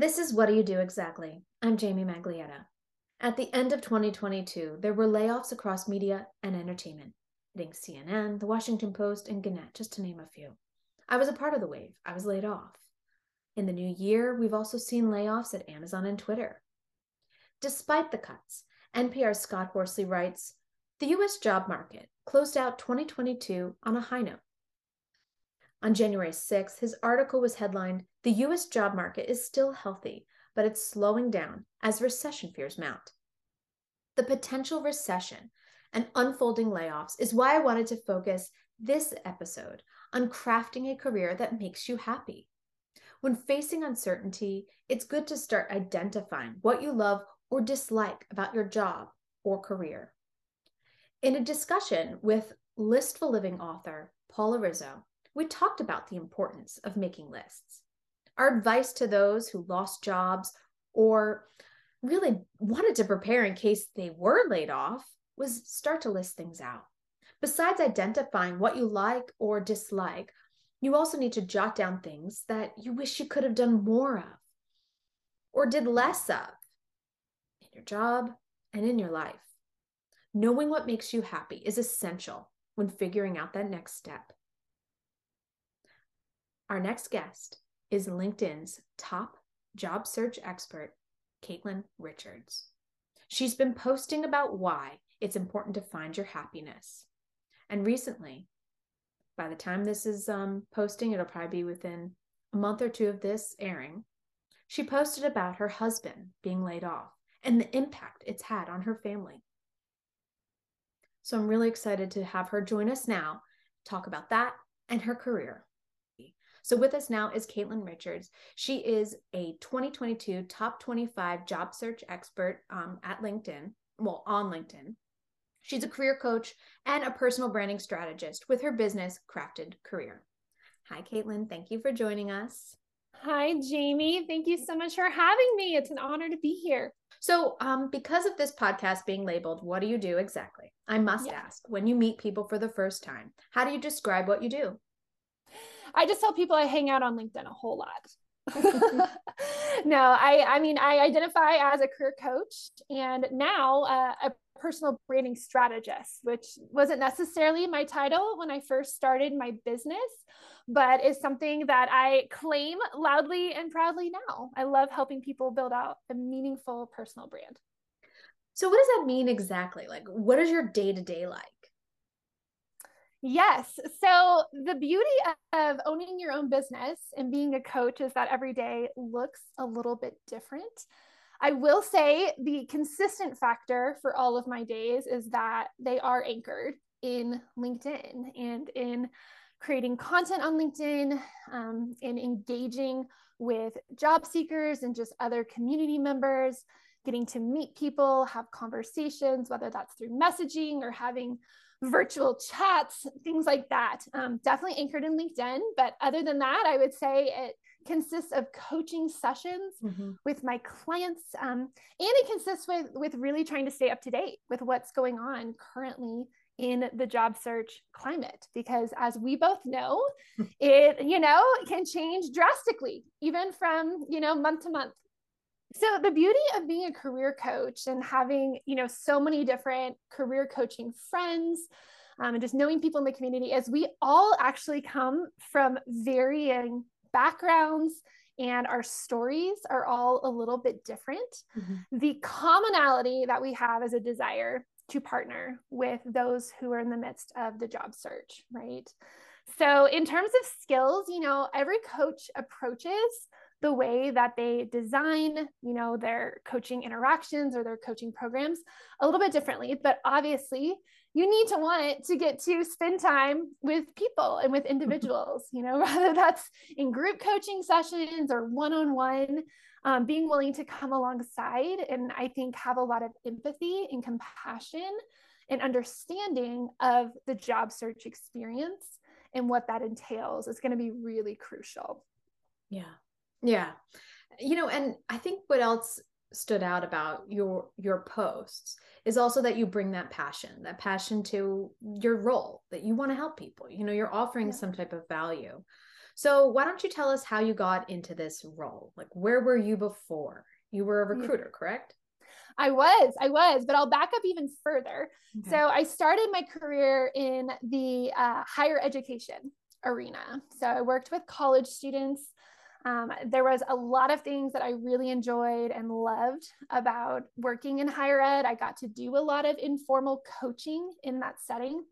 This is What Do You Do Exactly? I'm Jamie Maglietta. At the end of 2022, there were layoffs across media and entertainment, hitting CNN, The Washington Post, and Gannett, just to name a few. I was a part of the wave. I was laid off. In the new year, we've also seen layoffs at Amazon and Twitter. Despite the cuts, NPR's Scott Horsley writes The U.S. job market closed out 2022 on a high note. On January 6th, his article was headlined The U.S. job market is still healthy, but it's slowing down as recession fears mount. The potential recession and unfolding layoffs is why I wanted to focus this episode on crafting a career that makes you happy. When facing uncertainty, it's good to start identifying what you love or dislike about your job or career. In a discussion with Listful Living author Paula Rizzo, we talked about the importance of making lists. Our advice to those who lost jobs or really wanted to prepare in case they were laid off was start to list things out. Besides identifying what you like or dislike, you also need to jot down things that you wish you could have done more of or did less of in your job and in your life. Knowing what makes you happy is essential when figuring out that next step. Our next guest is LinkedIn's top job search expert, Katelyn Richards. She's been posting about why it's important to find your happiness. And recently, by the time this is um, posting, it'll probably be within a month or two of this airing. She posted about her husband being laid off and the impact it's had on her family. So I'm really excited to have her join us now, talk about that and her career. So with us now is Katelyn Richards. She is a 2022 top 25 job search expert um, at LinkedIn, well, on LinkedIn. She's a career coach and a personal branding strategist with her business, Crafted Career. Hi, Katelyn. Thank you for joining us. Hi, Jamie. Thank you so much for having me. It's an honor to be here. So, um, because of this podcast being labeled, what do you do exactly? I must yeah. ask when you meet people for the first time, how do you describe what you do? I just tell people I hang out on LinkedIn a whole lot. no, I I mean I identify as a career coach and now uh, a personal branding strategist, which wasn't necessarily my title when I first started my business, but is something that I claim loudly and proudly now. I love helping people build out a meaningful personal brand. So, what does that mean exactly? Like, what is your day to day like? Yes. So, the beauty of owning your own business and being a coach is that every day looks a little bit different. I will say the consistent factor for all of my days is that they are anchored in LinkedIn and in creating content on LinkedIn um, and engaging with job seekers and just other community members, getting to meet people, have conversations, whether that's through messaging or having virtual chats, things like that. Um, definitely anchored in LinkedIn. But other than that, I would say it consists of coaching sessions mm-hmm. with my clients um, and it consists with with really trying to stay up to date with what's going on currently in the job search climate because as we both know it you know can change drastically even from you know month to month so the beauty of being a career coach and having you know so many different career coaching friends um, and just knowing people in the community is we all actually come from varying backgrounds and our stories are all a little bit different. Mm-hmm. The commonality that we have is a desire to partner with those who are in the midst of the job search, right? So, in terms of skills, you know, every coach approaches the way that they design, you know, their coaching interactions or their coaching programs a little bit differently. But obviously, you need to want it to get to spend time with people and with mm-hmm. individuals, you know, whether that's in group coaching sessions or one on one, being willing to come alongside and I think have a lot of empathy and compassion and understanding of the job search experience and what that entails is going to be really crucial. Yeah. Yeah. You know, and I think what else stood out about your your posts is also that you bring that passion that passion to your role that you want to help people you know you're offering yeah. some type of value So, why don't you tell us how you got into this role? Like, where were you before? You were a recruiter, yeah. correct? I was, I was, but I'll back up even further. Okay. So, I started my career in the uh, higher education arena. So, I worked with college students. Um, there was a lot of things that I really enjoyed and loved about working in higher ed. I got to do a lot of informal coaching in that setting.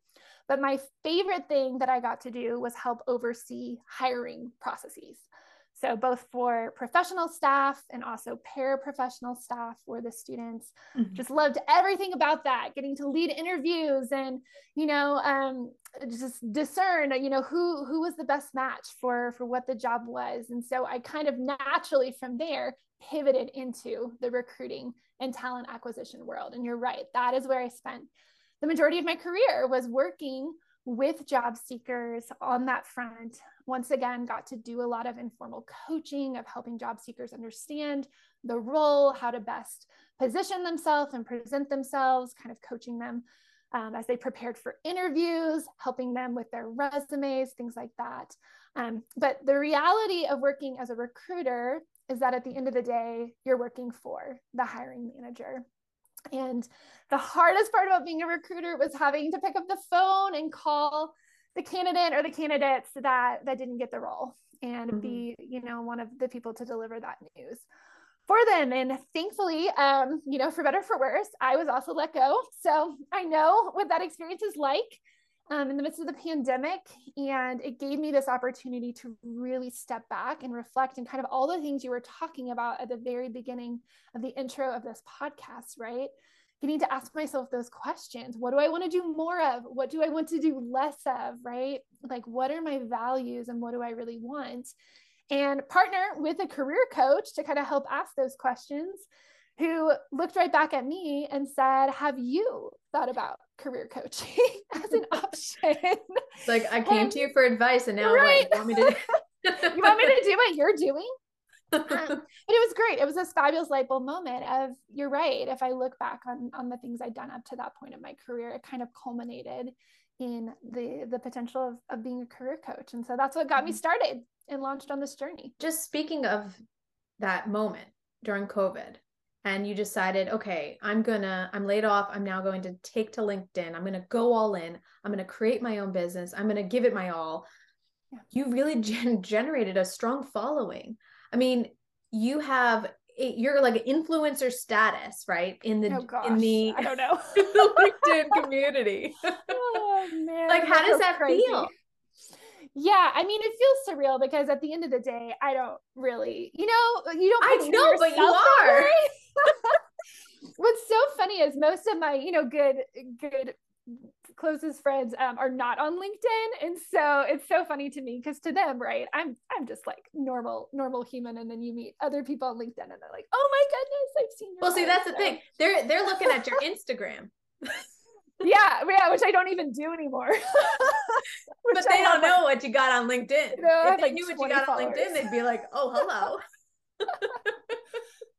But my favorite thing that I got to do was help oversee hiring processes. So, both for professional staff and also paraprofessional staff for the students, mm-hmm. just loved everything about that. Getting to lead interviews and, you know, um, just discern, you know, who who was the best match for for what the job was. And so, I kind of naturally from there pivoted into the recruiting and talent acquisition world. And you're right, that is where I spent the majority of my career was working with job seekers on that front. Once again, got to do a lot of informal coaching of helping job seekers understand the role, how to best position themselves and present themselves, kind of coaching them um, as they prepared for interviews, helping them with their resumes, things like that. Um, but the reality of working as a recruiter is that at the end of the day, you're working for the hiring manager. And the hardest part about being a recruiter was having to pick up the phone and call the candidate or the candidates that that didn't get the role and mm-hmm. be, you know, one of the people to deliver that news for them. And thankfully, um, you know, for better for worse, I was also let go. So I know what that experience is like um, in the midst of the pandemic. And it gave me this opportunity to really step back and reflect and kind of all the things you were talking about at the very beginning of the intro of this podcast, right? Getting to ask myself those questions. What do I want to do more of? What do I want to do less of, right? Like, what are my values and what do I really want? And partner with a career coach to kind of help ask those questions who looked right back at me and said, Have you thought about career coaching as an option? It's like I came and, to you for advice and now right. you want me to You want me to do what you're doing? Um, but it was great. It was this fabulous light bulb moment of you're right. If I look back on on the things I'd done up to that point in my career, it kind of culminated in the the potential of, of being a career coach. And so that's what got mm-hmm. me started and launched on this journey. Just speaking of that moment during COVID, and you decided, okay, I'm gonna, I'm laid off. I'm now going to take to LinkedIn. I'm gonna go all in. I'm gonna create my own business. I'm gonna give it my all. Yeah. You really gen- generated a strong following. I mean, you have you're like influencer status, right? In the oh in the I don't know in the LinkedIn community. oh man. Like how does that crazy. feel? Yeah, I mean, it feels surreal because at the end of the day, I don't really, you know, you don't. I know, but you are. What's so funny is most of my, you know, good, good closest friends um, are not on LinkedIn, and so it's so funny to me because to them, right, I'm I'm just like normal normal human, and then you meet other people on LinkedIn, and they're like, oh my goodness, I've seen. well, see, that's so. the thing. They're they're looking at your Instagram. yeah, yeah, which I don't even do anymore. but they don't know like, what you got on LinkedIn. No, if they like knew what you got followers. on LinkedIn, they'd be like, "Oh, hello."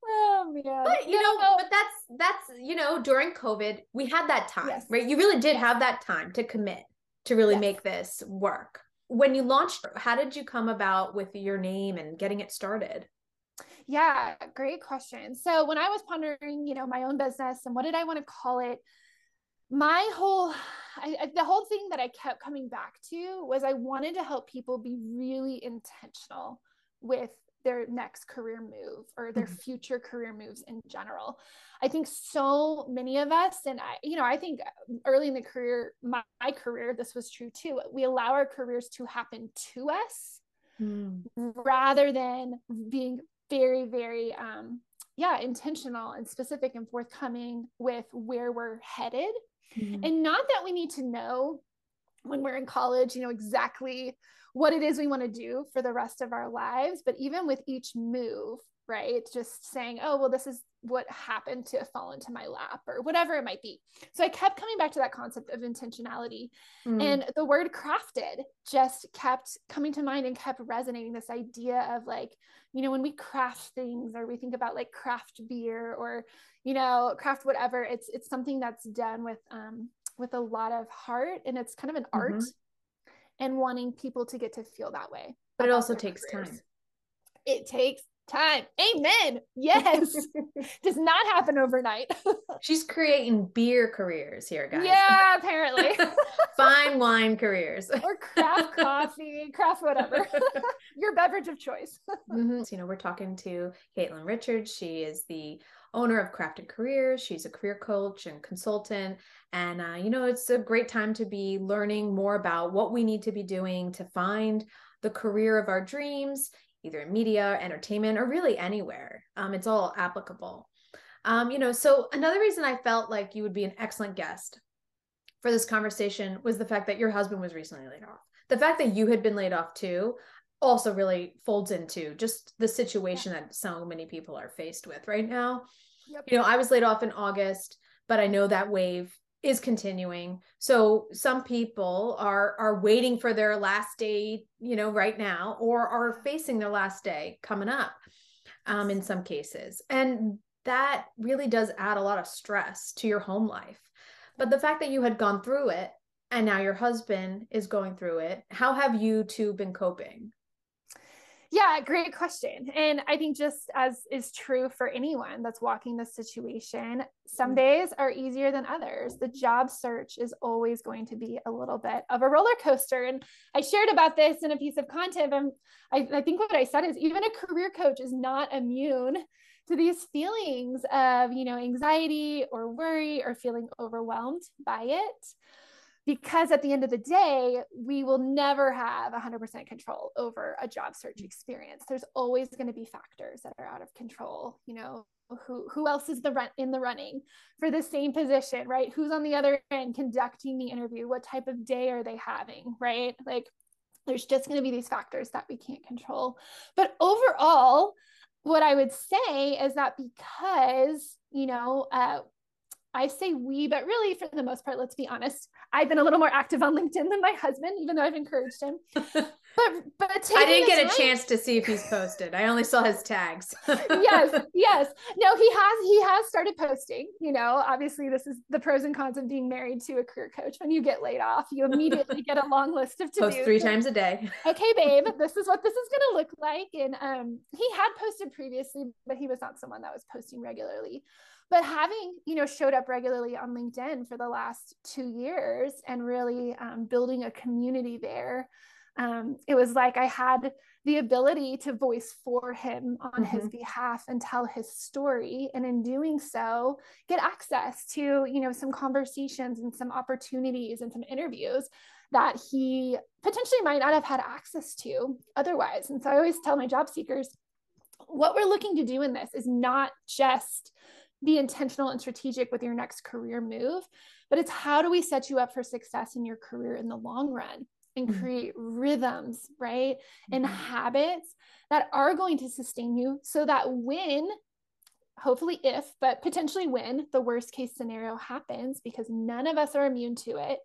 oh man. But you no. know, but that's that's you know, during COVID, we had that time, yes. right? You really did have that time to commit to really yes. make this work. When you launched, how did you come about with your name and getting it started? Yeah, great question. So when I was pondering, you know, my own business and what did I want to call it, my whole I, I, the whole thing that I kept coming back to was I wanted to help people be really intentional with their next career move or their mm-hmm. future career moves in general. I think so many of us, and I, you know, I think early in the career, my, my career, this was true too. We allow our careers to happen to us mm. rather than being very, very, um, yeah, intentional and specific and forthcoming with where we're headed Mm-hmm. And not that we need to know when we're in college, you know, exactly what it is we want to do for the rest of our lives, but even with each move, right? Just saying, oh, well, this is what happened to fall into my lap or whatever it might be. So I kept coming back to that concept of intentionality. Mm. And the word crafted just kept coming to mind and kept resonating this idea of like, you know, when we craft things or we think about like craft beer or, you know, craft whatever, it's it's something that's done with um with a lot of heart and it's kind of an mm-hmm. art and wanting people to get to feel that way But it also takes careers. time. It takes time. Amen. Yes. Does not happen overnight. She's creating beer careers here, guys. Yeah, apparently. Fine wine careers. or craft coffee, craft whatever. Your beverage of choice. Mm-hmm. So, you know, we're talking to Katelyn Richards. She is the owner of Crafted Careers. She's a career coach and consultant. And, uh, you know, it's a great time to be learning more about what we need to be doing to find the career of our dreams either in media, entertainment, or really anywhere. Um, it's all applicable. Um, you know, so another reason I felt like you would be an excellent guest for this conversation was the fact that your husband was recently laid off. The fact that you had been laid off too also really folds into just the situation that so many people are faced with right now. Yep. You know, I was laid off in August, but I know that wave is continuing. So some people are are waiting for their last day, you know, right now, or are facing their last day coming up. Um, in some cases, and that really does add a lot of stress to your home life. But the fact that you had gone through it and now your husband is going through it, how have you two been coping? Yeah, great question. And I think just as is true for anyone that's walking this situation, some mm-hmm. days are easier than others. The job search is always going to be a little bit of a roller coaster. And I shared about this in a piece of content. And I, I think what I said is even a career coach is not immune to these feelings of, you know, anxiety or worry or feeling overwhelmed by it because at the end of the day, we will never have 100% control over a job search experience. There's always going to be factors that are out of control. You know, who who else is the run in the running for the same position, right? Who's on the other end conducting the interview? What type of day are they having, right? Like, there's just going to be these factors that we can't control. But overall, what I would say is that because you know uh, I say we, but really for the most part, let's be honest, I've been a little more active on LinkedIn than my husband, even though I've encouraged him. But but I didn't get a chance to see if he's posted. I only saw his tags. yes, yes. No, he has he has started posting. You know, obviously this is the pros and cons of being married to a career coach. When you get laid off, you immediately get a long list of to Post three times a day. okay, babe, this is what this is gonna look like. And um he had posted previously, but he was not someone that was posting regularly but having you know showed up regularly on linkedin for the last two years and really um, building a community there um, it was like i had the ability to voice for him on mm-hmm. his behalf and tell his story and in doing so get access to you know some conversations and some opportunities and some interviews that he potentially might not have had access to otherwise and so i always tell my job seekers what we're looking to do in this is not just be intentional and strategic with your next career move, but it's how do we set you up for success in your career in the long run and mm-hmm. create mm-hmm. rhythms, right? Mm-hmm. And habits that are going to sustain you so that when hopefully if but potentially when the worst case scenario happens because none of us are immune to it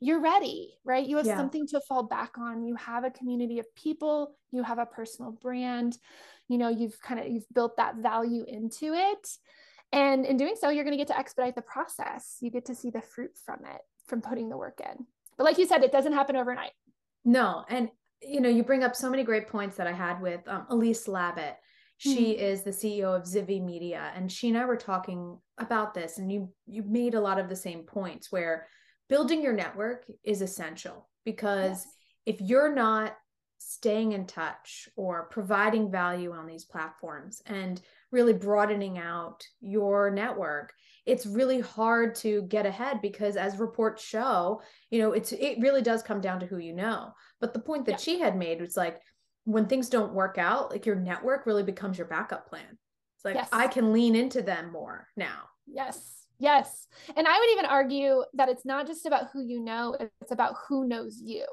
you're ready, right? You have yeah. something to fall back on. You have a community of people, you have a personal brand, you know, you've kind of you've built that value into it. And in doing so, you're going to get to expedite the process. You get to see the fruit from it, from putting the work in. But like you said, it doesn't happen overnight. No. And, you know, you bring up so many great points that I had with um, Elise Labott. She mm-hmm. is the CEO of Zivvy Media, and she and I were talking about this. And you you made a lot of the same points where building your network is essential because yes. if you're not staying in touch or providing value on these platforms and really broadening out your network. It's really hard to get ahead because as reports show you know it's it really does come down to who you know. But the point that yeah. she had made was like when things don't work out like your network really becomes your backup plan. It's like yes. i can lean into them more now. Yes. Yes. And i would even argue that it's not just about who you know it's about who knows you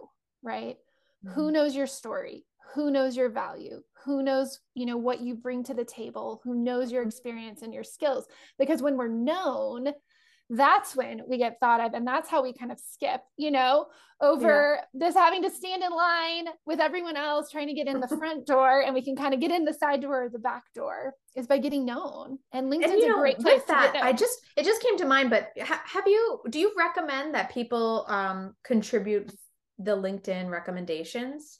right? Mm-hmm. who knows your story? Who knows your value who knows you know what you bring to the table who knows your mm-hmm. experience and your skills because when we're known that's when we get thought of and that's how we kind of skip you know over yeah. this having to stand in line with everyone else trying to get in the front door and we can kind of get in the side door or the back door is by getting known and linkedin's and, you know, a great place that i just it just came to mind but ha- have you do you recommend that people um contribute the linkedin recommendations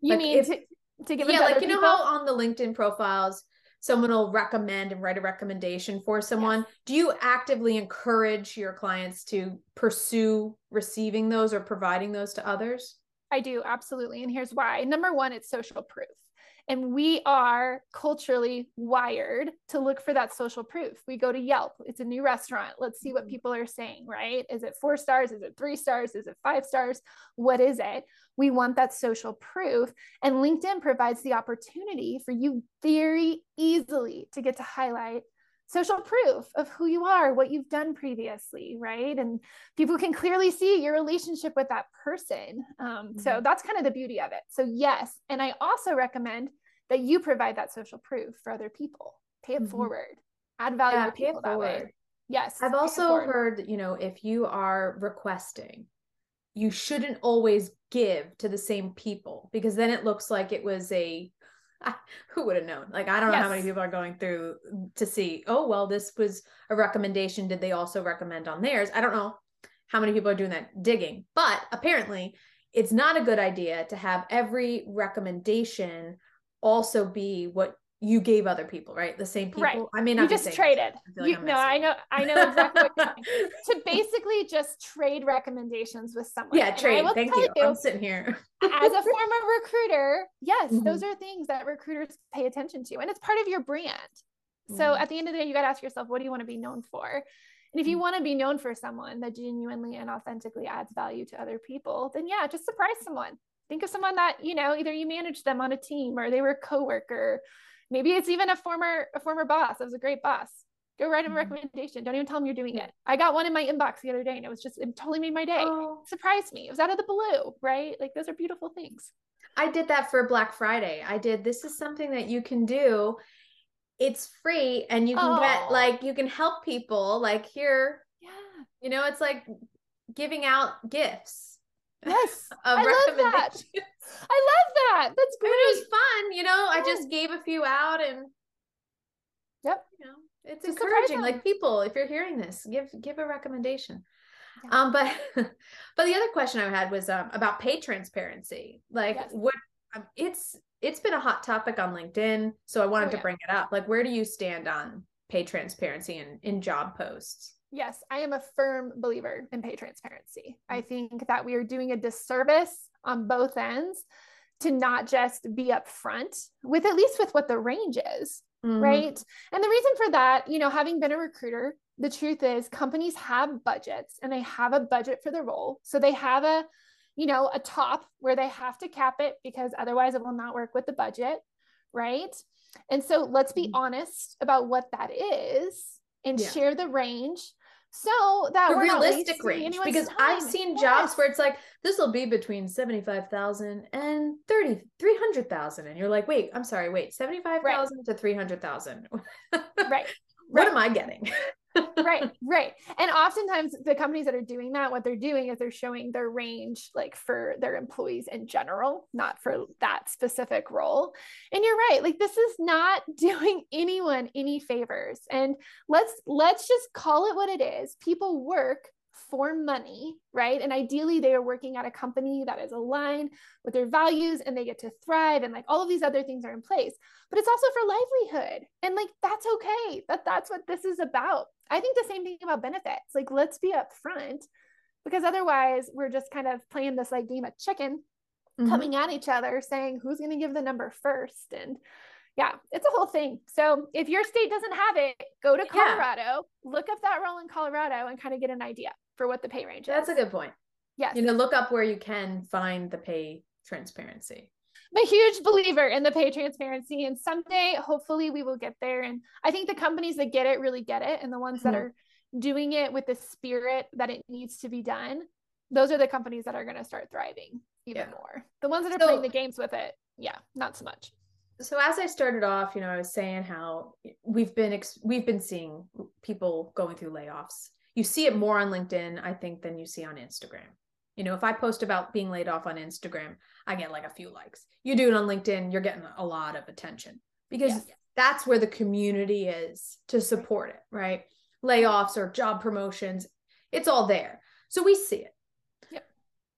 You Like, mean if- to, to give yeah, like you know how on the LinkedIn profiles someone will recommend and write a recommendation for someone. Do you actively encourage your clients to pursue receiving those or providing those to others? I do, absolutely. And here's why. Number one, it's social proof. And we are culturally wired to look for that social proof. We go to Yelp, it's a new restaurant. Let's see what Mhm. people are saying, right? Is it four stars? Is it three stars? Is it five stars? What is it? We want that social proof. And LinkedIn provides the opportunity for you very easily to get to highlight social proof of who you are, what you've done previously, right? And people can clearly see your relationship with that person. Um, So Mhm. that's kind of the beauty of it. So, yes. And I also recommend that you provide that social proof for other people. Pay it Mhm. forward, add value Yeah, to pay it people that way. forward. Yes. I've also heard, you know, if you are requesting, you shouldn't always give to the same people because then it looks like it was a who would have known? Like I don't know how many people are going through to see, oh well, this was a recommendation. Did they also recommend on theirs? I don't know how many people are doing that digging, but apparently it's not a good idea to have every recommendation also be what you gave other people, right? The same people. Right. I may not You just traded. I like You, no, I know, I know exactly what you're saying. To basically just trade recommendations with someone. Yeah, trade. Thank tell you. I'm sitting here. as a former recruiter, yes, Mhm. those are things that recruiters pay attention to, and it's part of your brand. So Mhm. at the end of the day, you got to ask yourself, what do you want to be known for? And if you Mhm. want to be known for someone that genuinely and authentically adds value to other people, then yeah, just surprise someone. Think of someone that you know either you managed them on a team or they were a coworker. Maybe it's even a former a former boss. That was a great boss. Go write them a Mhm. recommendation. Don't even tell him you're doing it. I got one in my inbox the other day, and it was just it totally made my day. Oh, Surprised me. It was out of the blue, right? Like those are beautiful things. I did that for Black Friday. I did this is something that you can do. It's free and you can get Oh. like you can help people like here, Yeah. you know, it's like giving out gifts Yes. I love that. I love that. That's I mean, it was fun, you know. I just gave a few out and Yep. you know, it's Just encouraging. Like people, if you're hearing this, give give a recommendation. Yeah. Um, but but the other question I had was um about pay transparency. Like Yes. what um, it's it's been a hot topic on LinkedIn, so I wanted Oh, to yeah. bring it up. Like, where do you stand on pay transparency in in job posts? Yes, I am a firm believer in pay transparency. Mm. I think that we are doing a disservice on both ends to not just be upfront with at least with what the range is, Mhm. right? And the reason for that, you know, having been a recruiter, the truth is companies have budgets and they have a budget for the role. So they have a, you know, a top where they have to cap it because otherwise it will not work with the budget, right? And so let's be Mhm. honest about what that is and Yeah. share the range so that The realistic range, because I've seen Yes. jobs where it's like this will be between seventy five thousand and 30 300000 and thirty three hundred thousand, and you're like, wait, I'm sorry, wait, seventy five thousand to three hundred thousand. right What right. am I getting? right right. And oftentimes the companies that are doing that what they're doing is they're showing their range like for their employees in general not for that specific role. And you're right like this is not doing anyone any favors. And let's let's just call it what it is. People work for money right? And ideally they are working at a company that is aligned with their values and they get to thrive and like all of these other things are in place. But it's also for livelihood. And like that's okay that that's what this is about i think the same thing about benefits like let's be upfront because otherwise we're just kind of playing this like game of chicken Mhm. coming at each other saying who's going to give the number first and yeah it's a whole thing so if your state doesn't have it go to Yeah. colorado look up that role in colorado and kind of get an idea for what the pay range That's is That's a good point. yes You know, look up where you can find the pay transparency. I'm a huge believer in the pay transparency and someday hopefully we will get there and i think the companies that get it really get it and the ones that Mhm. are doing it with the spirit that it needs to be done those are the companies that are going to start thriving even Yeah. more the ones that are So- playing the games with it yeah not so much so as I started off, you know, I was saying how we've been ex- we've been seeing people going through layoffs. You see it more on LinkedIn, I think, than you see on Instagram. You know, if I post about being laid off on Instagram, I get like a few likes. You do it on LinkedIn, you're getting a lot of attention because Yes. that's where the community is to support it, right? Layoffs or job promotions, it's all there. So we see it. Yep.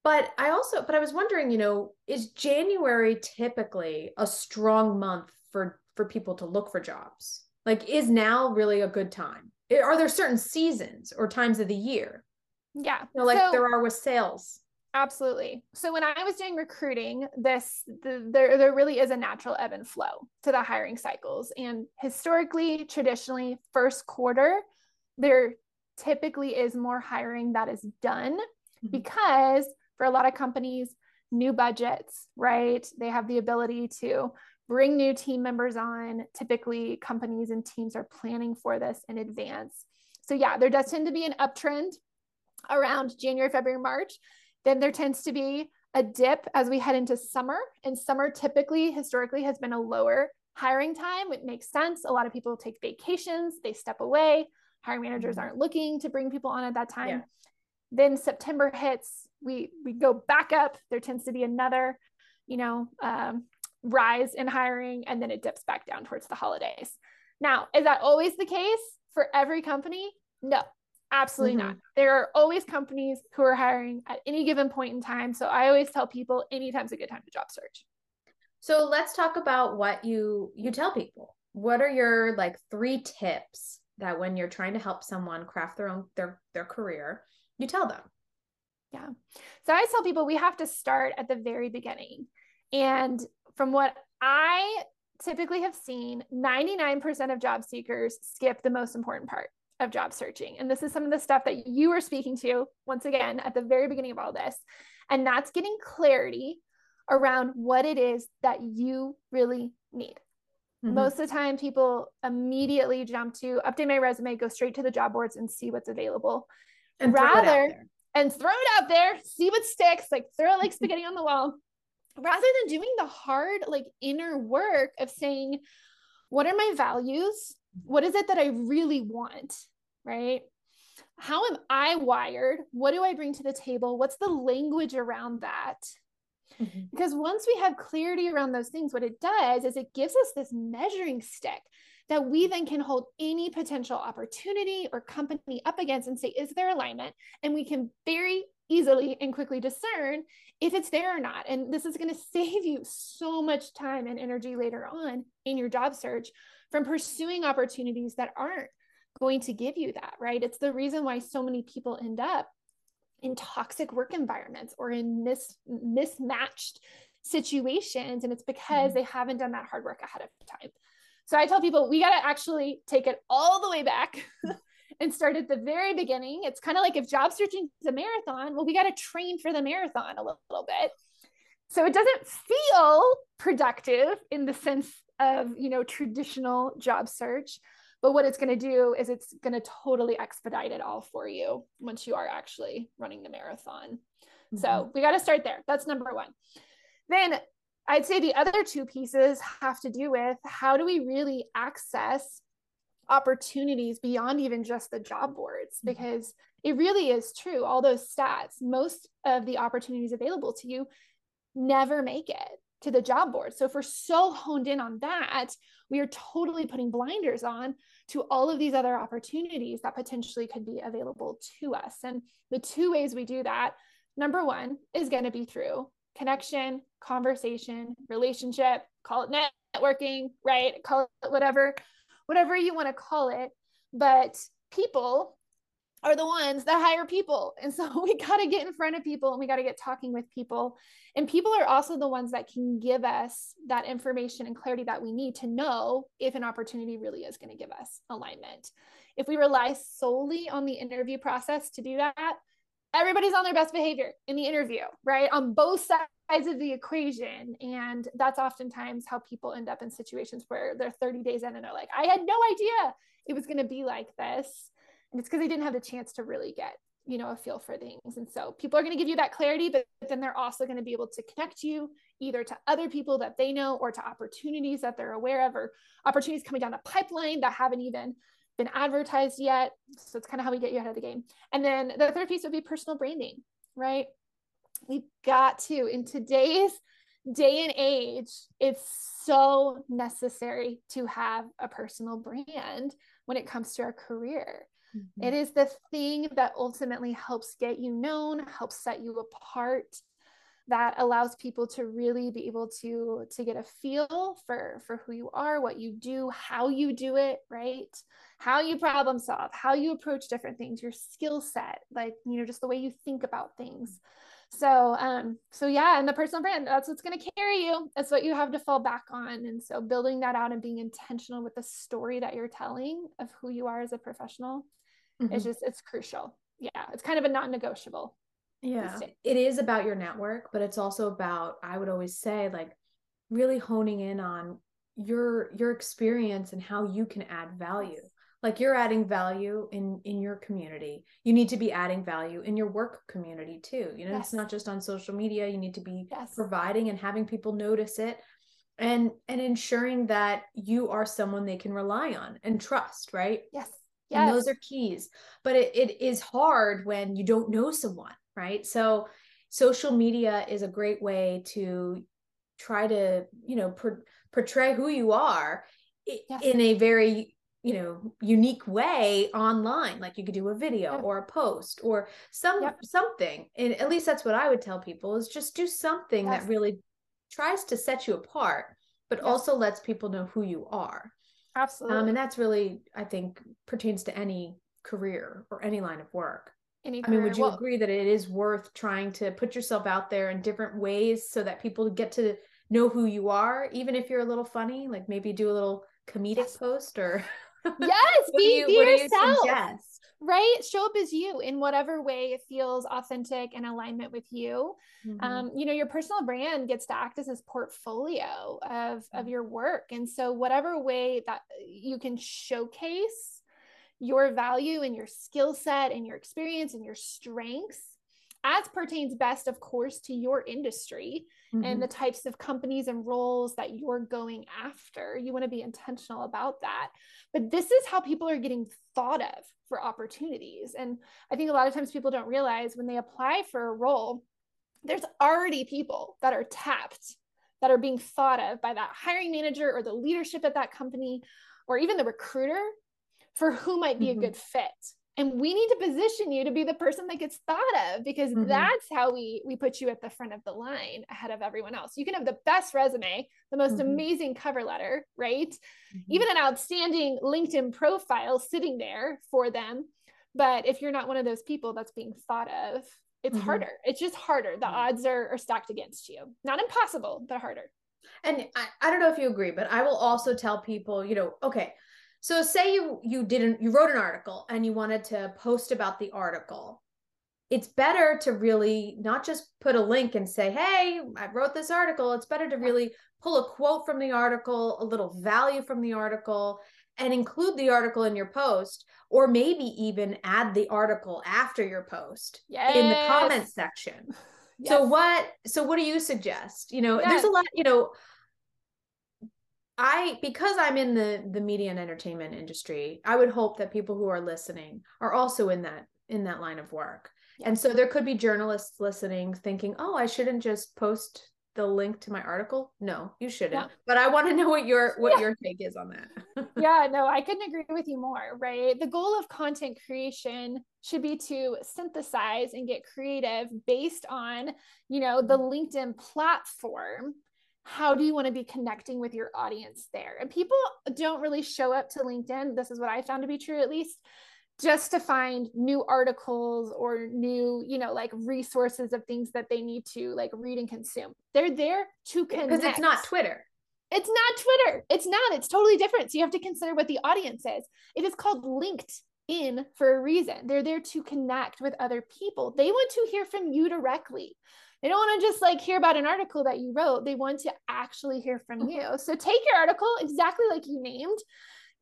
But I also, but I was wondering, you know, is January typically a strong month for for people to look for jobs? Like, is now really a good time? Are there certain seasons or times of the year? Yeah, you know, like so, there are with sales. Absolutely. So when I was doing recruiting, this the, there there really is a natural ebb and flow to the hiring cycles, and historically, traditionally, first quarter there typically is more hiring that is done mm-hmm. because for a lot of companies, new budgets, right? They have the ability to bring new team members on. Typically, companies and teams are planning for this in advance. So, yeah, there does tend to be an uptrend around January, February, March. Then there tends to be a dip as we head into summer. And summer typically, historically, has been a lower hiring time. It makes sense. A lot of people take vacations, they step away. Hiring managers mm-hmm. aren't looking to bring people on at that time. Yeah. Then September hits, we we go back up. There tends to be another, you know, um, rise in hiring, and then it dips back down towards the holidays. Now, is that always the case for every company? No, absolutely mm-hmm. not. There are always companies who are hiring at any given point in time. So I always tell people anytime's a good time to job search. So let's talk about what you you tell people. What are your like three tips that when you're trying to help someone craft their own their their career, you tell them? Yeah. So I tell people we have to start at the very beginning. And from what I typically have seen, 99% of job seekers skip the most important part of job searching. And this is some of the stuff that you were speaking to once again at the very beginning of all this. And that's getting clarity around what it is that you really need. Mm-hmm. Most of the time, people immediately jump to update my resume, go straight to the job boards and see what's available. And rather, and throw it out there, see what sticks, like throw it like spaghetti on the wall, rather than doing the hard, like inner work of saying, what are my values? What is it that I really want? Right? How am I wired? What do I bring to the table? What's the language around that? Mm-hmm. Because once we have clarity around those things, what it does is it gives us this measuring stick that we then can hold any potential opportunity or company up against and say, is there alignment? And we can very easily and quickly discern if it's there or not. And this is going to save you so much time and energy later on in your job search from pursuing opportunities that aren't going to give you that, right? It's the reason why so many people end up in toxic work environments or in mis- mismatched situations. And it's because mm-hmm. they haven't done that hard work ahead of time. So I tell people we got to actually take it all the way back and start at the very beginning. It's kind of like if job searching is a marathon, well, we got to train for the marathon a little, little bit. So it doesn't feel productive in the sense of, you know, traditional job search. But what it's going to do is it's going to totally expedite it all for you once you are actually running the marathon. Mm-hmm. So we got to start there. That's number one. Then I'd say the other two pieces have to do with how do we really access opportunities beyond even just the job boards mm-hmm. because it really is true all those stats most of the opportunities available to you never make it to the job board so if we're so honed in on that we are totally putting blinders on to all of these other opportunities that potentially could be available to us and the two ways we do that number one is going to be through connection, conversation, relationship, call it networking, right? Call it whatever, whatever you want to call it. But people are the ones that hire people. And so we got to get in front of people and we got to get talking with people. And people are also the ones that can give us that information and clarity that we need to know if an opportunity really is going to give us alignment. If we rely solely on the interview process to do that, everybody's on their best behavior in the interview, right? On both sides of the equation. And that's oftentimes how people end up in situations where they're 30 days in and they're like, I had no idea it was going to be like this. And it's because they didn't have the chance to really get, you know, a feel for things. And so people are going to give you that clarity, but then they're also going to be able to connect you either to other people that they know or to opportunities that they're aware of or opportunities coming down the pipeline that haven't even been advertised yet. So it's kind of how we get you ahead of the game. And then the third piece would be personal branding, right? We've got to, in today's day and age, it's so necessary to have a personal brand when it comes to our career. Mm-hmm. It is the thing that ultimately helps get you known, helps set you apart, that allows people to really be able to to get a feel for for who you are what you do how you do it right? How you problem solve how you approach different things your skill set like you know just the way you think about things. So um so yeah and the personal brand that's what's going to carry you. That's what you have to fall back on. And so building that out and being intentional with the story that you're telling of who you are as a professional mm-hmm. is just it's crucial. Yeah it's kind of a non-negotiable. Yeah. It is about your network but it's also about i would always say like really honing in on your your experience and how you can add value. Like you're adding value in in your community. You need to be adding value in your work community too. You know yes. it's not just on social media. You need to be yes. providing and having people notice it and and ensuring that you are someone they can rely on and trust right? Yes Yes. And those are keys. But it, it is hard when you don't know someone right so social media is a great way to try to you know per- portray who you are yes. in a very you know unique way online like you could do a video yep. or a post or some yep. something and at least that's what i would tell people is just do something yes. that really tries to set you apart but also lets people know who you are absolutely. Um, and that's really i think pertains to any career or any line of work. Any I mean, would you well, agree that it is worth trying to put yourself out there in different ways so that people get to know who you are, even if you're a little funny, like maybe do a little comedic yes. post or Yes, be, you, be yourself. You right? Show up as you in whatever way it feels authentic and alignment with you. Mm-hmm. Um, you know, your personal brand gets to act as this portfolio of, of your work. And so whatever way that you can showcase your value and your skill set and your experience and your strengths as pertains best of course to your industry mm-hmm. and the types of companies and roles that you're going after you want to be intentional about that but this is how people are getting thought of for opportunities and i think a lot of times people don't realize when they apply for a role there's already people that are tapped that are being thought of by that hiring manager or the leadership at that company or even the recruiter for who might be mm-hmm. a good fit and we need to position you to be the person that gets thought of because mm-hmm. that's how we we put you at the front of the line ahead of everyone else you can have the best resume the most mm-hmm. amazing cover letter right mm-hmm. even an outstanding linkedin profile sitting there for them but if you're not one of those people that's being thought of it's mm-hmm. harder it's just harder the odds are, are stacked against you not impossible but harder and I, I don't know if you agree but i will also tell people you know okay so say you you didn't you wrote an article and you wanted to post about the article. It's better to really not just put a link and say, "Hey, I wrote this article." It's better to really pull a quote from the article, a little value from the article and include the article in your post or maybe even add the article after your post yes. in the comment section. Yes. So what so what do you suggest? You know, yes. there's a lot, you know, I because I'm in the the media and entertainment industry, I would hope that people who are listening are also in that in that line of work. And so there could be journalists listening thinking, "Oh, I shouldn't just post the link to my article." No, you shouldn't. Yeah. But I want to know what your what yeah. your take is on that. yeah, no, I couldn't agree with you more, right? The goal of content creation should be to synthesize and get creative based on, you know, the mm-hmm. LinkedIn platform how do you want to be connecting with your audience there? And people don't really show up to LinkedIn. This is what I found to be true, at least, just to find new articles or new, you know, like resources of things that they need to like read and consume. They're there to connect. Because it's not Twitter. It's not Twitter. It's not. It's totally different. So you have to consider what the audience is. It is called linked in for a reason. They're there to connect with other people. They want to hear from you directly. They don't want to just like hear about an article that you wrote. They want to actually hear from you. So take your article exactly like you named,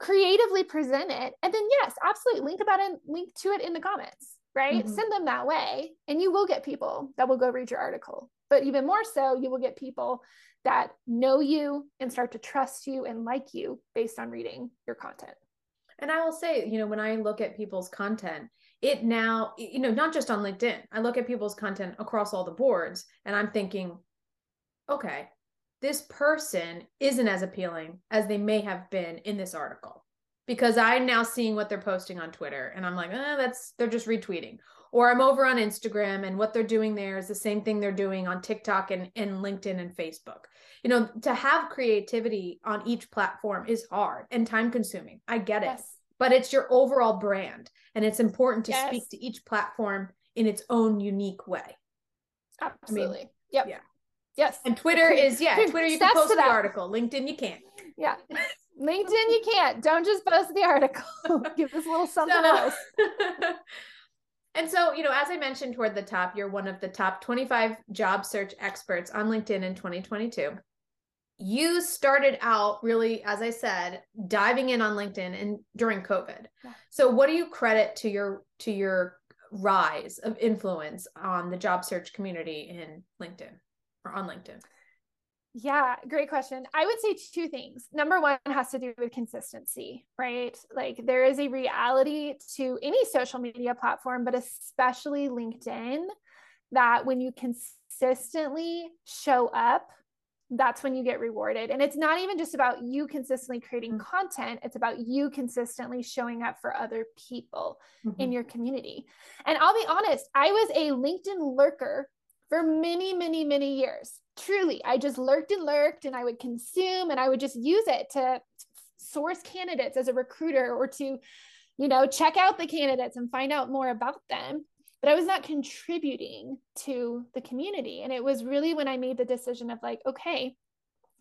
creatively present it, and then yes, absolutely link about it, link to it in the comments, right? Mm-hmm. Send them that way, and you will get people that will go read your article. But even more so, you will get people that know you and start to trust you and like you based on reading your content. And I will say, you know, when I look at people's content, it now you know not just on linkedin i look at people's content across all the boards and i'm thinking okay this person isn't as appealing as they may have been in this article because I'm now seeing what they're posting on Twitter and I'm like, eh, that's they're just retweeting. Or I'm over on Instagram and what they're doing there is the same thing they're doing on TikTok and, and LinkedIn and Facebook. You know, to have creativity on each platform is hard and time consuming. I get it. Yes. But it's your overall brand and it's important to yes. speak to each platform in its own unique way. Absolutely. I mean, yep. Yeah. Yes. And Twitter is yeah, Twitter you can post the article. LinkedIn you can't. Yeah. LinkedIn, you can't. Don't just post the article. Give us a little something so, else. and so, you know, as I mentioned toward the top, you're one of the top 25 job search experts on LinkedIn in 2022. You started out really, as I said, diving in on LinkedIn and during COVID. Yeah. So, what do you credit to your to your rise of influence on the job search community in LinkedIn or on LinkedIn? Yeah, great question. I would say two things. Number one has to do with consistency, right? Like there is a reality to any social media platform, but especially LinkedIn, that when you consistently show up, that's when you get rewarded. And it's not even just about you consistently creating mm-hmm. content, it's about you consistently showing up for other people mm-hmm. in your community. And I'll be honest, I was a LinkedIn lurker for many, many, many years. Truly, I just lurked and lurked and I would consume and I would just use it to source candidates as a recruiter or to, you know, check out the candidates and find out more about them. But I was not contributing to the community. And it was really when I made the decision of like, okay,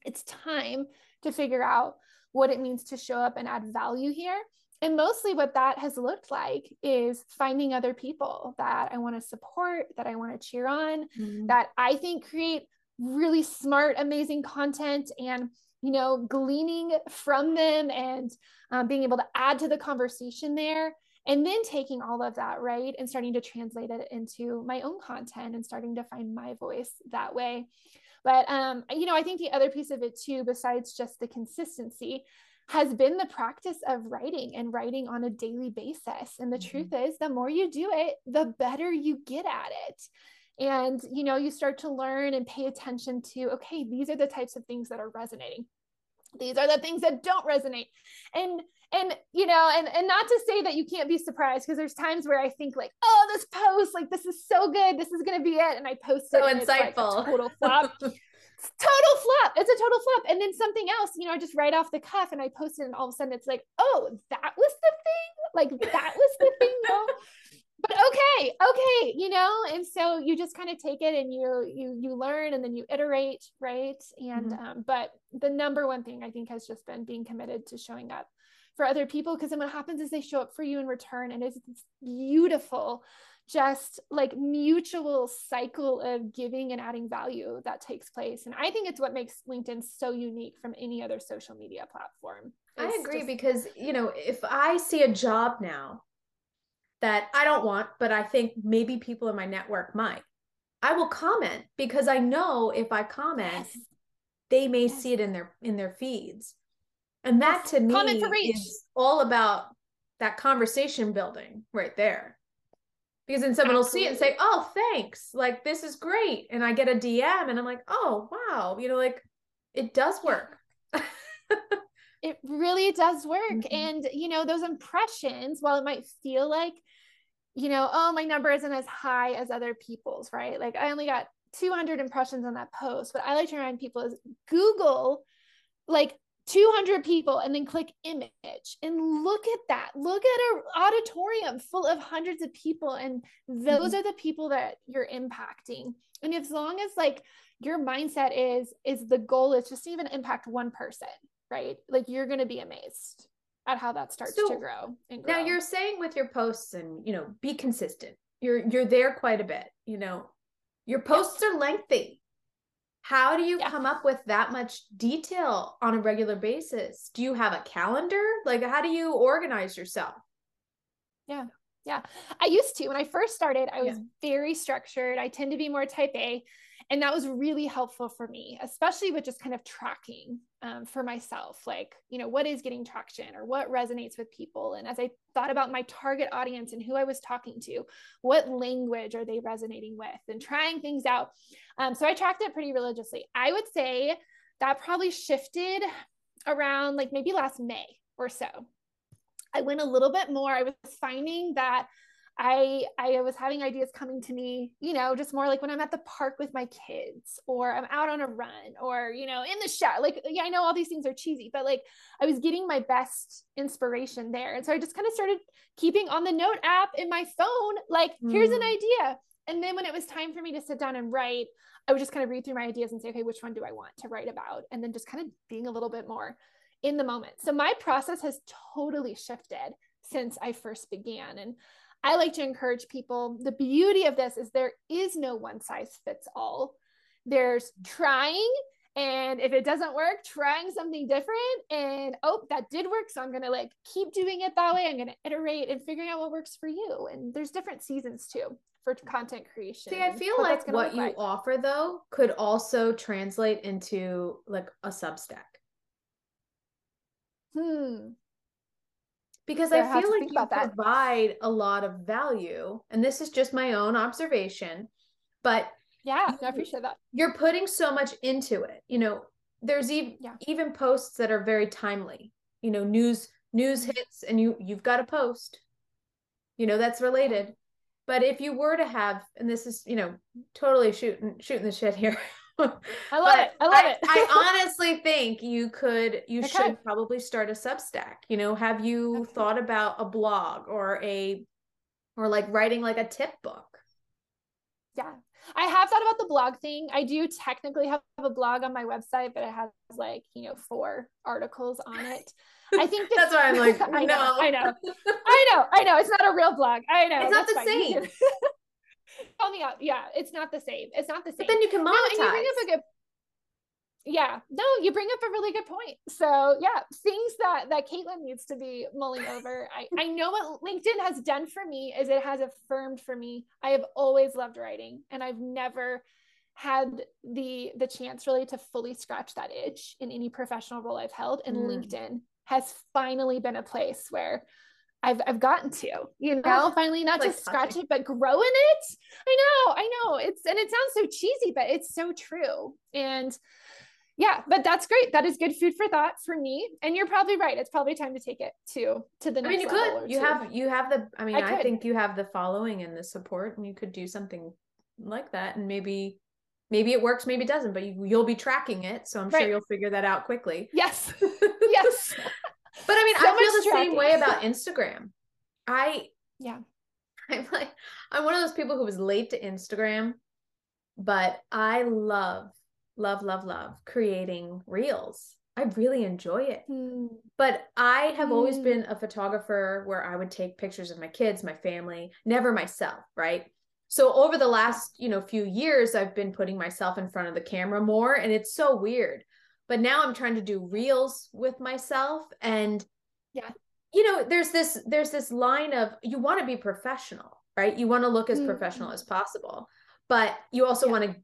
it's time to figure out what it means to show up and add value here and mostly what that has looked like is finding other people that I want to support, that I want to cheer on, mm-hmm. that I think create really smart, amazing content and you know gleaning from them and um, being able to add to the conversation there and then taking all of that right and starting to translate it into my own content and starting to find my voice that way but um, you know i think the other piece of it too besides just the consistency has been the practice of writing and writing on a daily basis. And the mm-hmm. truth is, the more you do it, the better you get at it. And you know, you start to learn and pay attention to, okay, these are the types of things that are resonating. These are the things that don't resonate. And and you know, and and not to say that you can't be surprised because there's times where I think like, oh, this post, like this is so good, this is gonna be it, and I post so it. So insightful. Like total flop. total flop. It's a total flop. And then something else, you know, I just write off the cuff and I post it, and all of a sudden it's like, oh, that was the thing. Like that was the thing. No. But okay, okay, you know, and so you just kind of take it and you you you learn and then you iterate, right? And mm-hmm. um, but the number one thing I think has just been being committed to showing up for other people because then what happens is they show up for you in return and it's beautiful just like mutual cycle of giving and adding value that takes place. And I think it's what makes LinkedIn so unique from any other social media platform. It's I agree just- because, you know, if I see a job now that I don't want, but I think maybe people in my network might, I will comment because I know if I comment, yes. they may yes. see it in their in their feeds. And that yes. to me is all about that conversation building right there because then someone Absolutely. will see it and say, "Oh, thanks. Like this is great." And I get a DM and I'm like, "Oh, wow." You know, like it does work. It really does work. Mm-hmm. And you know, those impressions, while it might feel like you know, oh, my number isn't as high as other people's, right? Like I only got 200 impressions on that post, but I like to remind people is Google like 200 people and then click image and look at that look at an auditorium full of hundreds of people and those mm-hmm. are the people that you're impacting and as long as like your mindset is is the goal is just even impact one person right like you're going to be amazed at how that starts so, to grow and grow now you're saying with your posts and you know be consistent you're you're there quite a bit you know your posts are lengthy how do you yeah. come up with that much detail on a regular basis? Do you have a calendar? Like, how do you organize yourself? Yeah. Yeah. I used to. When I first started, I was yeah. very structured. I tend to be more type A. And that was really helpful for me, especially with just kind of tracking um, for myself, like, you know, what is getting traction or what resonates with people. And as I thought about my target audience and who I was talking to, what language are they resonating with and trying things out. Um, so I tracked it pretty religiously. I would say that probably shifted around like maybe last May or so. I went a little bit more. I was finding that I I was having ideas coming to me, you know, just more like when I'm at the park with my kids or I'm out on a run or you know, in the shower. Like yeah, I know all these things are cheesy, but like I was getting my best inspiration there. And so I just kind of started keeping on the note app in my phone like mm. here's an hmm. idea. And then when it was time for me to sit down and write, I would just kind of read through my ideas and say, okay, which one do I want to write about? And then just kind of being a little bit more in the moment. So my process has totally shifted since I first began. And I like to encourage people the beauty of this is there is no one size fits all. There's trying, and if it doesn't work, trying something different. And oh, that did work. So I'm going to like keep doing it that way. I'm going to iterate and figuring out what works for you. And there's different seasons too for content creation. See, I feel like what you like. offer though could also translate into like a Substack. Hmm because I feel like you provide a lot of value. And this is just my own observation, but yeah, I appreciate that. You're putting so much into it. You know, there's even yeah. even posts that are very timely. You know, news news mm-hmm. hits and you you've got a post. You know, that's related. But if you were to have, and this is, you know, totally shooting shooting the shit here. I love it. I love I, it. I honestly think you could, you okay. should probably start a Substack. You know, have you okay. thought about a blog or a, or like writing like a tip book? Yeah. I have thought about the blog thing. I do technically have a blog on my website, but it has like, you know, four articles on it. I think that's why I'm like, I know, I know, I know, I know. It's not a real blog. I know. It's not the fine. same. Call me out. Yeah, it's not the same. It's not the same. But then you can monetize. No, you bring up a good. Yeah, no, you bring up a really good point. So yeah, things that that Katelyn needs to be mulling over. I I know what LinkedIn has done for me is it has affirmed for me. I have always loved writing, and I've never had the the chance really to fully scratch that itch in any professional role I've held. And mm. LinkedIn has finally been a place where I've I've gotten to, you oh, know, oh, finally not just scratch it, but grow in it. I know, I know. It's and it sounds so cheesy, but it's so true. And yeah, but that's great. That is good food for thought for me. And you're probably right. It's probably time to take it to to the next. I mean, you could. You two. have you have the. I mean, I, I think you have the following and the support, and you could do something like that, and maybe maybe it works, maybe it doesn't. But you, you'll be tracking it, so I'm right. sure you'll figure that out quickly. Yes. But I mean, so I feel the same way about Instagram. I yeah. I'm like I'm one of those people who was late to Instagram, but I love, love, love, love creating reels. I really enjoy it. Mm. But I have mm. always hmm. been a photographer where I would take pictures of my kids, my family, never myself, right? So over the last, you know, few years I've been putting myself in front of the camera more and it's so weird but now i'm trying to do reels with myself and yeah you know there's this there's this line of you want to be professional right you want to look as mm-hmm. professional as possible but you also yeah. want to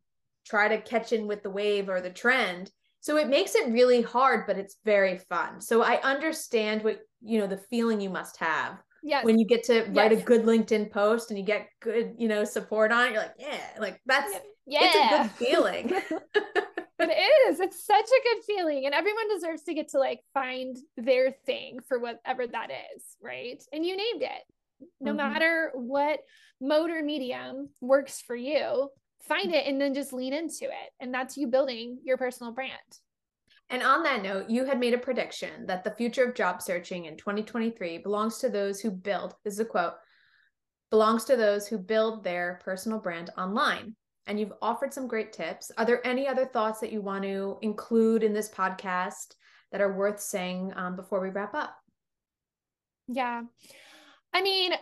try to catch in with the wave or the trend so it makes it really hard but it's very fun so i understand what you know the feeling you must have yes. when you get to write yes. a good linkedin post and you get good you know support on it you're like yeah like that's yeah it's a good feeling it is. It's such a good feeling. And everyone deserves to get to like find their thing for whatever that is. Right. And you named it. No mm-hmm. matter what mode or medium works for you, find it and then just lean into it. And that's you building your personal brand. And on that note, you had made a prediction that the future of job searching in 2023 belongs to those who build, this is a quote, belongs to those who build their personal brand online and you've offered some great tips. Are there any other thoughts that you want to include in this podcast that are worth saying um, before we wrap up? Yeah. I mean,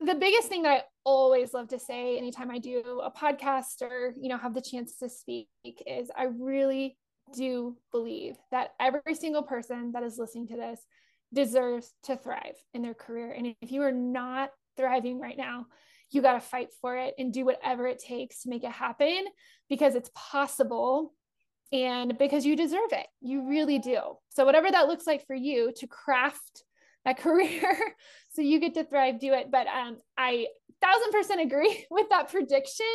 the biggest thing that I always love to say anytime I do a podcast or, you know, have the chance to speak is I really do believe that every single person that is listening to this deserves to thrive in their career. And if you are not thriving right now, you got to fight for it and do whatever it takes to make it happen because it's possible and because you deserve it. You really do. So, whatever that looks like for you to craft that career so you get to thrive, do it. But um, I thousand percent agree with that prediction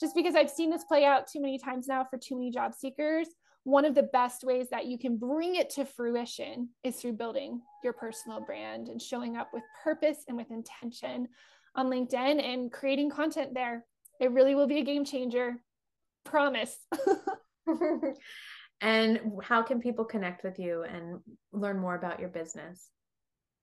just because I've seen this play out too many times now for too many job seekers one of the best ways that you can bring it to fruition is through building your personal brand and showing up with purpose and with intention on LinkedIn and creating content there. It really will be a game changer. Promise. and how can people connect with you and learn more about your business?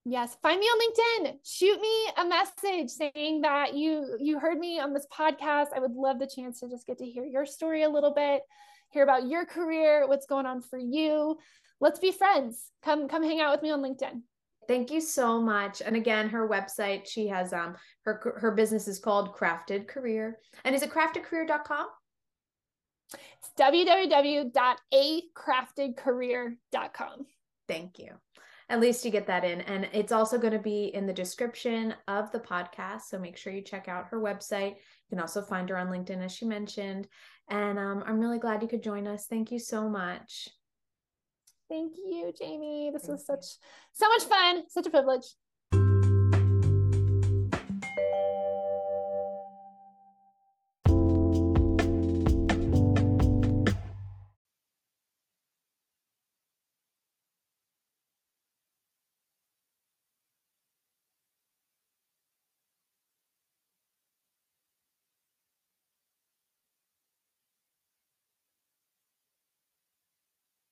Yes, find me on LinkedIn. Shoot me a message saying that you you heard me on this podcast. I would love the chance to just get to hear your story a little bit, hear about your career, what's going on for you. Let's be friends. Come come hang out with me on LinkedIn. Thank you so much. And again, her website, she has um her her business is called Crafted Career. And is it craftedcareer.com? It's www.acraftedcareer.com. Thank you at least you get that in. And it's also going to be in the description of the podcast. So make sure you check out her website. You can also find her on LinkedIn, as she mentioned. And um, I'm really glad you could join us. Thank you so much. Thank you, Jamie. This Thank was such so much fun. Such a privilege.